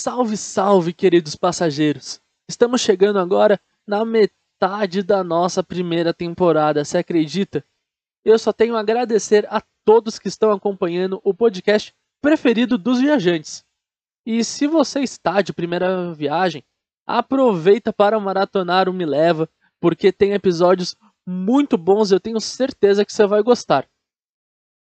Salve, salve, queridos passageiros! Estamos chegando agora na metade da nossa primeira temporada, você acredita? Eu só tenho a agradecer a todos que estão acompanhando o podcast preferido dos viajantes. E se você está de primeira viagem, aproveita para maratonar o Me Leva, porque tem episódios muito bons, eu tenho certeza que você vai gostar.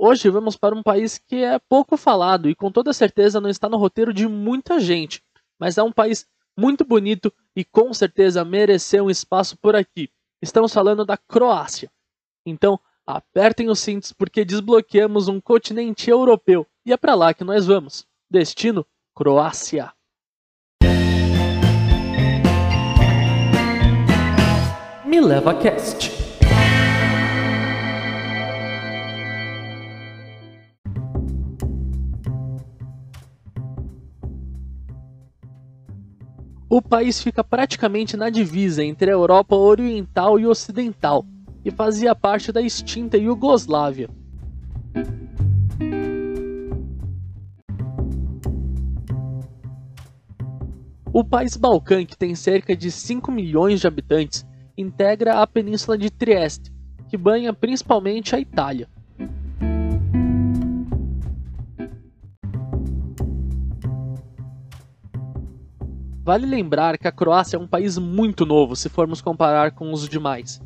Hoje vamos para um país que é pouco falado e com toda certeza não está no roteiro de muita gente, mas é um país muito bonito e com certeza mereceu um espaço por aqui. Estamos falando da Croácia. Então, apertem os cintos porque desbloqueamos um continente europeu e é para lá que nós vamos. Destino: Croácia. Me leva cast. O país fica praticamente na divisa entre a Europa Oriental e Ocidental e fazia parte da extinta Iugoslávia. O país Balcã, que tem cerca de 5 milhões de habitantes, integra a península de Trieste, que banha principalmente a Itália. Vale lembrar que a Croácia é um país muito novo se formos comparar com os demais.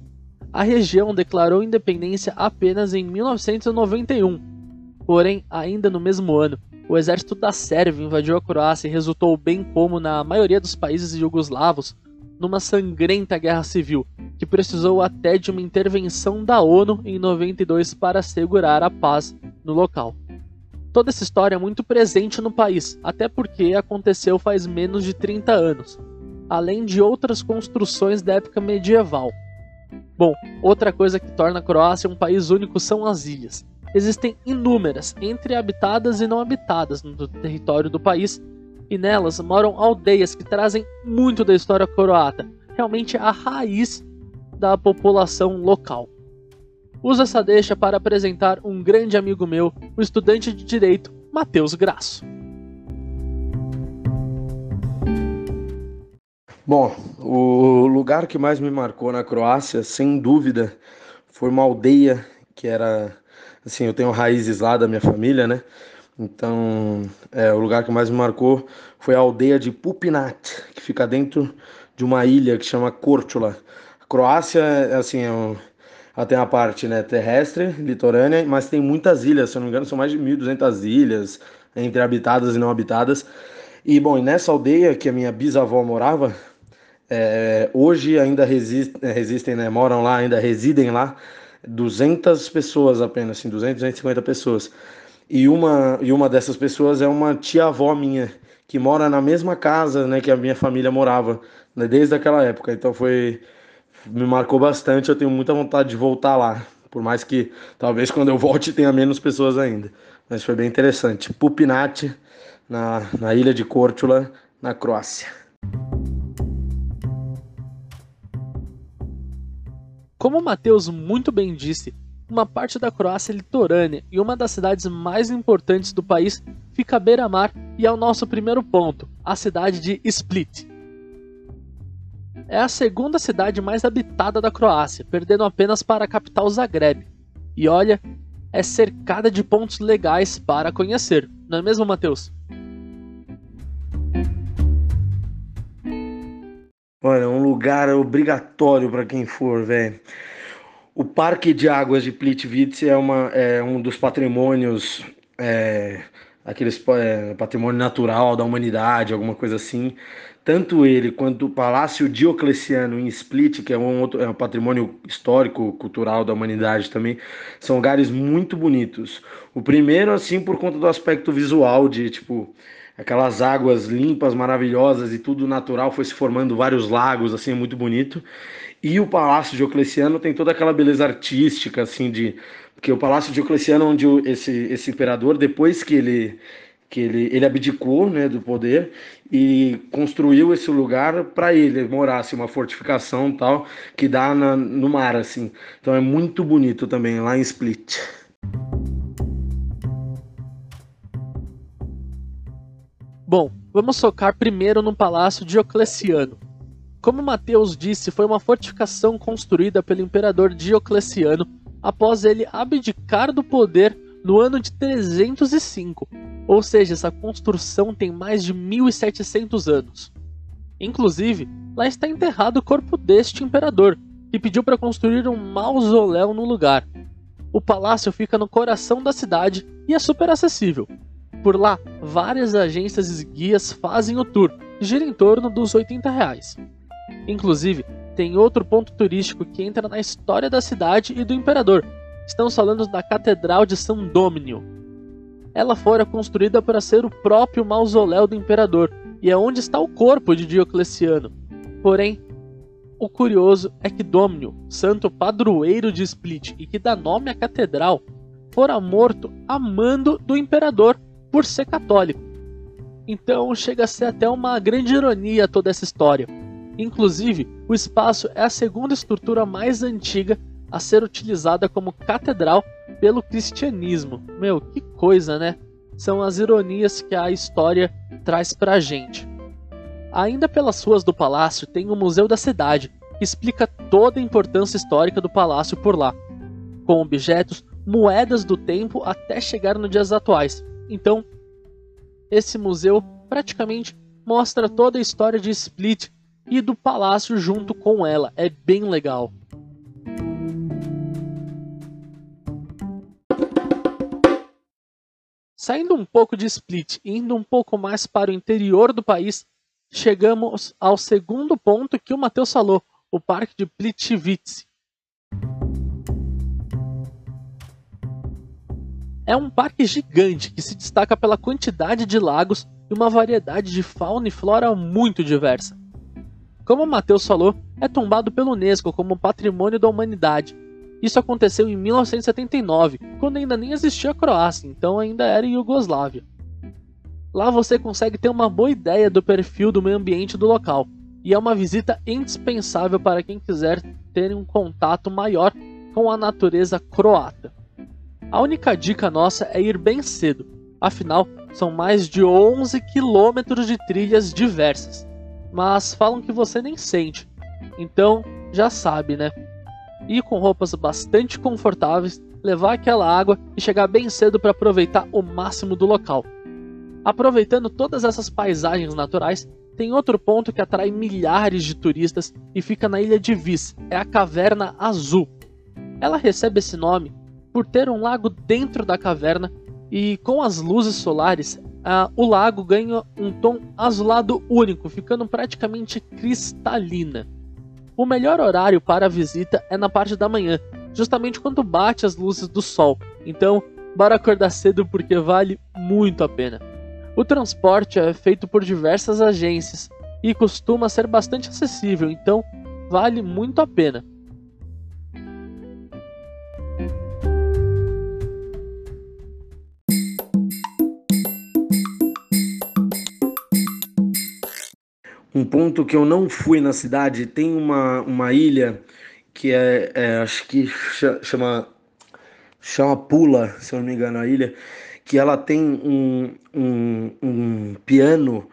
A região declarou independência apenas em 1991, porém, ainda no mesmo ano, o exército da Sérvia invadiu a Croácia e resultou, bem como na maioria dos países jugoslavos, numa sangrenta guerra civil, que precisou até de uma intervenção da ONU em 92 para assegurar a paz no local. Toda essa história é muito presente no país, até porque aconteceu faz menos de 30 anos, além de outras construções da época medieval. Bom, outra coisa que torna a Croácia um país único são as ilhas. Existem inúmeras, entre habitadas e não habitadas, no território do país, e nelas moram aldeias que trazem muito da história croata, realmente a raiz da população local. Uso essa deixa para apresentar um grande amigo meu, o estudante de direito Matheus Graço. Bom, o lugar que mais me marcou na Croácia, sem dúvida, foi uma aldeia que era. Assim, eu tenho raízes lá da minha família, né? Então, é, o lugar que mais me marcou foi a aldeia de Pupinat, que fica dentro de uma ilha que chama Korčula. A Croácia, assim, é um, ela tem a parte né, terrestre, litorânea, mas tem muitas ilhas, se eu não me engano, são mais de 1.200 ilhas, entre habitadas e não habitadas. E, bom, e nessa aldeia que a minha bisavó morava, é, hoje ainda resist, é, resistem, né, moram lá, ainda residem lá, 200 pessoas apenas, assim, 200, 250 pessoas. E uma, e uma dessas pessoas é uma tia-avó minha, que mora na mesma casa né, que a minha família morava, né, desde aquela época. Então foi me marcou bastante. Eu tenho muita vontade de voltar lá. Por mais que talvez quando eu volte tenha menos pessoas ainda. Mas foi bem interessante. Pupinat, na, na ilha de Korčula, na Croácia. Como o Matheus muito bem disse, uma parte da Croácia é litorânea e uma das cidades mais importantes do país fica à beira-mar e é o nosso primeiro ponto, a cidade de Split é a segunda cidade mais habitada da Croácia, perdendo apenas para a capital Zagreb. E olha, é cercada de pontos legais para conhecer, não é mesmo, Matheus? Olha, um lugar obrigatório para quem for, velho. O Parque de Águas de Plitvice é, uma, é um dos patrimônios, é, aqueles é, patrimônio natural da humanidade, alguma coisa assim tanto ele quanto o Palácio Diocleciano em Split, que é um outro é um patrimônio histórico, cultural da humanidade também, são lugares muito bonitos. O primeiro, assim, por conta do aspecto visual, de tipo aquelas águas limpas, maravilhosas e tudo natural, foi se formando vários lagos, assim, é muito bonito. E o Palácio Diocleciano tem toda aquela beleza artística, assim, de. Porque o Palácio Diocleciano, onde esse, esse imperador, depois que ele que ele, ele abdicou né, do poder e construiu esse lugar para ele morar, assim, uma fortificação tal, que dá na, no mar, assim. Então é muito bonito também, lá em Split. Bom, vamos focar primeiro no Palácio Diocleciano. Como Mateus disse, foi uma fortificação construída pelo imperador Diocleciano após ele abdicar do poder no ano de 305, ou seja, essa construção tem mais de 1700 anos. Inclusive, lá está enterrado o corpo deste imperador, que pediu para construir um mausoléu no lugar. O palácio fica no coração da cidade e é super acessível. Por lá, várias agências e guias fazem o tour, gira em torno dos 80 reais. Inclusive, tem outro ponto turístico que entra na história da cidade e do imperador. Estamos falando da Catedral de São Domínio. Ela fora construída para ser o próprio mausoléu do imperador e é onde está o corpo de Diocleciano. Porém, o curioso é que Domínio, santo padroeiro de Split e que dá nome à catedral, fora morto a mando do imperador por ser católico. Então chega a ser até uma grande ironia toda essa história. Inclusive, o espaço é a segunda estrutura mais antiga a ser utilizada como catedral pelo cristianismo. Meu, que coisa, né? São as ironias que a história traz pra gente. Ainda pelas ruas do palácio tem o Museu da Cidade, que explica toda a importância histórica do palácio por lá, com objetos, moedas do tempo até chegar nos dias atuais. Então, esse museu praticamente mostra toda a história de Split e do palácio junto com ela. É bem legal. Saindo um pouco de Split e indo um pouco mais para o interior do país, chegamos ao segundo ponto que o Matheus falou, o Parque de Plitvitz. É um parque gigante que se destaca pela quantidade de lagos e uma variedade de fauna e flora muito diversa. Como o Matheus falou, é tombado pelo Unesco como Patrimônio da Humanidade. Isso aconteceu em 1979, quando ainda nem existia a Croácia, então ainda era Iugoslávia. Lá você consegue ter uma boa ideia do perfil do meio ambiente do local, e é uma visita indispensável para quem quiser ter um contato maior com a natureza croata. A única dica nossa é ir bem cedo, afinal são mais de 11 quilômetros de trilhas diversas, mas falam que você nem sente, então já sabe, né? Ir com roupas bastante confortáveis, levar aquela água e chegar bem cedo para aproveitar o máximo do local. Aproveitando todas essas paisagens naturais, tem outro ponto que atrai milhares de turistas e fica na ilha de Vis, é a Caverna Azul. Ela recebe esse nome por ter um lago dentro da caverna e com as luzes solares, o lago ganha um tom azulado único, ficando praticamente cristalina. O melhor horário para a visita é na parte da manhã, justamente quando bate as luzes do sol. Então, bora acordar cedo porque vale muito a pena. O transporte é feito por diversas agências e costuma ser bastante acessível, então vale muito a pena. Um ponto que eu não fui na cidade tem uma, uma ilha que é, é acho que chama chama Pula, se eu não me engano, a ilha que ela tem um, um, um piano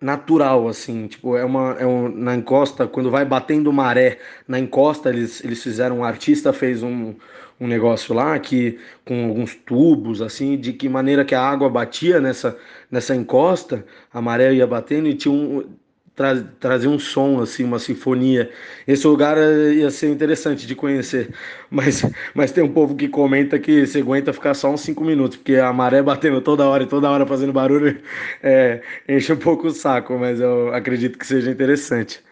natural, assim, tipo, é uma, é um, na encosta, quando vai batendo maré na encosta, eles, eles fizeram, um artista fez um, um negócio lá, que com alguns tubos, assim, de que maneira que a água batia nessa, nessa encosta, a maré ia batendo e tinha um, tra trazer um som, assim, uma sinfonia. Esse lugar eh, ia ser interessante de conhecer, mas, mas tem um povo que comenta que você aguenta ficar só uns 5 minutos, porque a maré batendo toda hora e toda hora fazendo barulho é, enche um pouco o saco, mas eu acredito que seja interessante.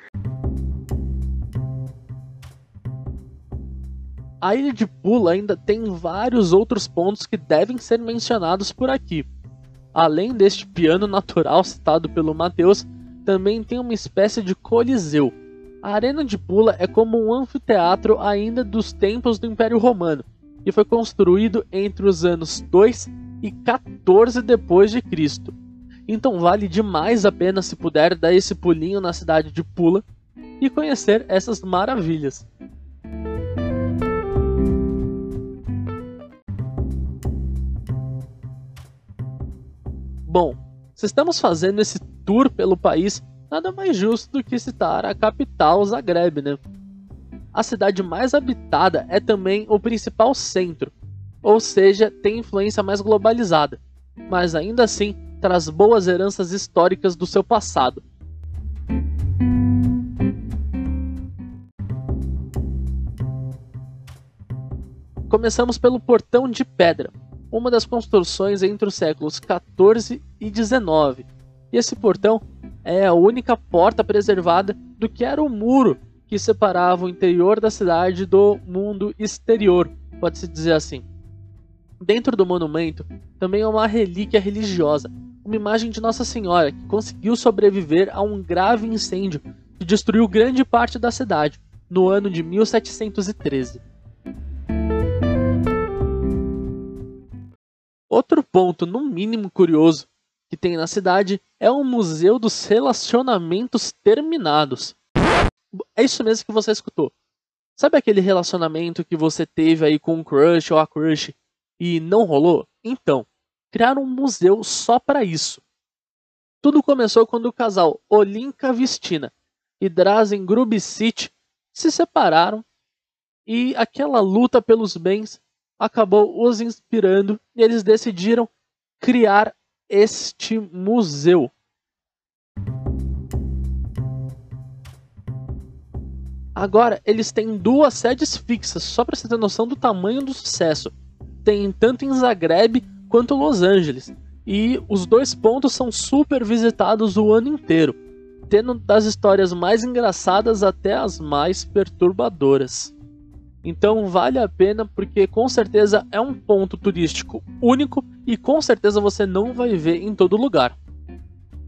A ilha de Pula ainda tem vários outros pontos que devem ser mencionados por aqui. Além deste piano natural citado pelo Mateus, também tem uma espécie de coliseu. A Arena de Pula é como um anfiteatro ainda dos tempos do Império Romano e foi construído entre os anos 2 e 14 depois de Cristo. Então vale demais a pena se puder dar esse pulinho na cidade de Pula e conhecer essas maravilhas. Bom, se estamos fazendo esse tour pelo país, nada mais justo do que citar a capital Zagreb, né? A cidade mais habitada é também o principal centro, ou seja, tem influência mais globalizada, mas ainda assim traz boas heranças históricas do seu passado. Começamos pelo Portão de Pedra, uma das construções entre os séculos 14 e 19. E esse portão é a única porta preservada do que era o muro que separava o interior da cidade do mundo exterior, pode-se dizer assim. Dentro do monumento também há uma relíquia religiosa, uma imagem de Nossa Senhora que conseguiu sobreviver a um grave incêndio que destruiu grande parte da cidade no ano de 1713. Outro ponto, no mínimo curioso, que tem na cidade é o Museu dos Relacionamentos Terminados. É isso mesmo que você escutou. Sabe aquele relacionamento que você teve aí com um crush ou a crush e não rolou? Então, criaram um museu só para isso. Tudo começou quando o casal Olinka Vistina e Drazen Grubicic se separaram e aquela luta pelos bens acabou os inspirando e eles decidiram criar este museu. Agora, eles têm duas sedes fixas, só para você ter noção do tamanho do sucesso. Tem tanto em Zagreb quanto Los Angeles. E os dois pontos são super visitados o ano inteiro, tendo das histórias mais engraçadas até as mais perturbadoras. Então vale a pena porque com certeza é um ponto turístico único e com certeza você não vai ver em todo lugar.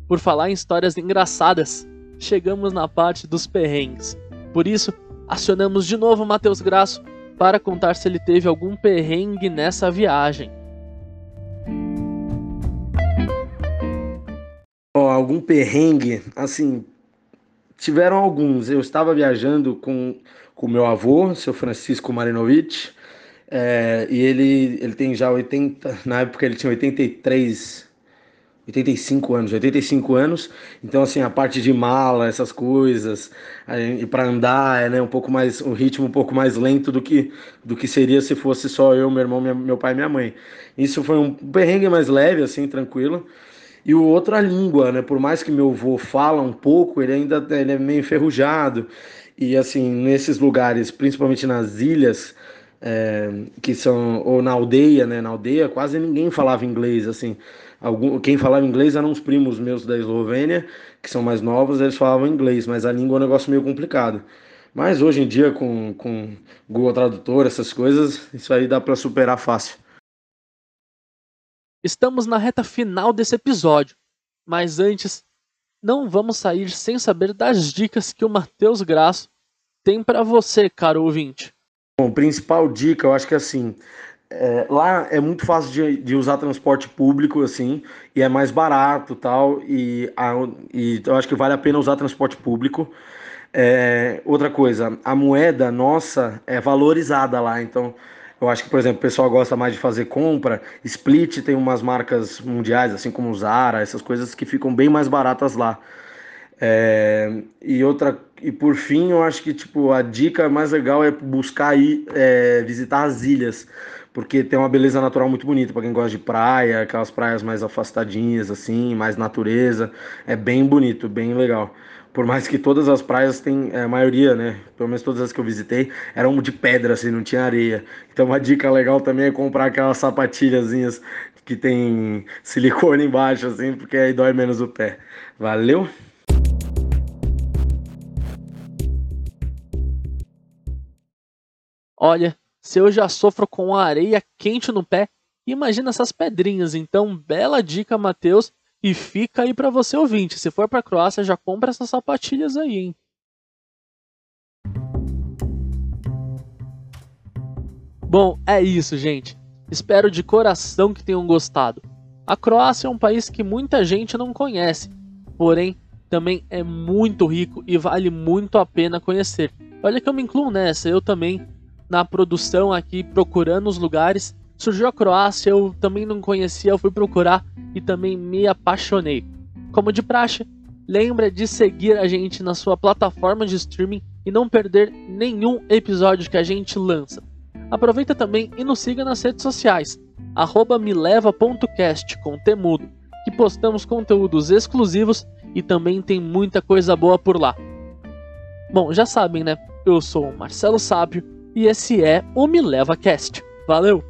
Por falar em histórias engraçadas, chegamos na parte dos perrengues. Por isso, acionamos de novo Matheus Graço para contar se ele teve algum perrengue nessa viagem. Oh, algum perrengue, assim, tiveram alguns. Eu estava viajando com com meu avô, seu Francisco Marinovich, é, e ele, ele tem já 80, na época ele tinha 83, 85 anos, 85 anos, então assim, a parte de mala, essas coisas, e para andar é né, um pouco mais, um ritmo um pouco mais lento do que, do que seria se fosse só eu, meu irmão, minha, meu pai e minha mãe. Isso foi um perrengue mais leve, assim, tranquilo. E o outro a língua, né? Por mais que meu avô fala um pouco, ele ainda ele é meio enferrujado. E assim, nesses lugares, principalmente nas ilhas, é, que são, ou na aldeia, né? Na aldeia, quase ninguém falava inglês, assim. Algum, quem falava inglês eram os primos meus da Eslovênia, que são mais novos, eles falavam inglês, mas a língua é um negócio meio complicado. Mas hoje em dia, com, com Google Tradutor, essas coisas, isso aí dá para superar fácil. Estamos na reta final desse episódio, mas antes, não vamos sair sem saber das dicas que o Matheus Graço tem para você, caro ouvinte. Bom, principal dica, eu acho que assim, é, lá é muito fácil de, de, usar transporte público, assim, e é mais barato tal, e, a, e eu acho que vale a pena usar transporte público. É, outra coisa, a moeda nossa é valorizada lá, então eu acho que, por exemplo, o pessoal gosta mais de fazer compra. Split tem umas marcas mundiais, assim como Zara, essas coisas que ficam bem mais baratas lá. É, e outra e por fim, eu acho que tipo a dica mais legal é buscar ir é, visitar as ilhas, porque tem uma beleza natural muito bonita para quem gosta de praia, aquelas praias mais afastadinhas assim, mais natureza, é bem bonito, bem legal por mais que todas as praias têm, é, a maioria, né, pelo menos todas as que eu visitei, eram de pedra, assim, não tinha areia. Então uma dica legal também é comprar aquelas sapatilhazinhas que tem silicone embaixo, assim, porque aí dói menos o pé. Valeu? Olha, se eu já sofro com areia quente no pé, imagina essas pedrinhas. Então, bela dica, Matheus. E fica aí para você ouvinte, se for para Croácia, já compra essas sapatilhas aí, hein? Bom, é isso, gente. Espero de coração que tenham gostado. A Croácia é um país que muita gente não conhece, porém também é muito rico e vale muito a pena conhecer. Olha que eu me incluo nessa, eu também na produção aqui procurando os lugares Surgiu a Croácia, eu também não conhecia, eu fui procurar e também me apaixonei. Como de praxe, lembra de seguir a gente na sua plataforma de streaming e não perder nenhum episódio que a gente lança. Aproveita também e nos siga nas redes sociais, mileva.cast com temudo, que postamos conteúdos exclusivos e também tem muita coisa boa por lá. Bom, já sabem, né? Eu sou o Marcelo Sábio e esse é o Me Leva Cast. Valeu!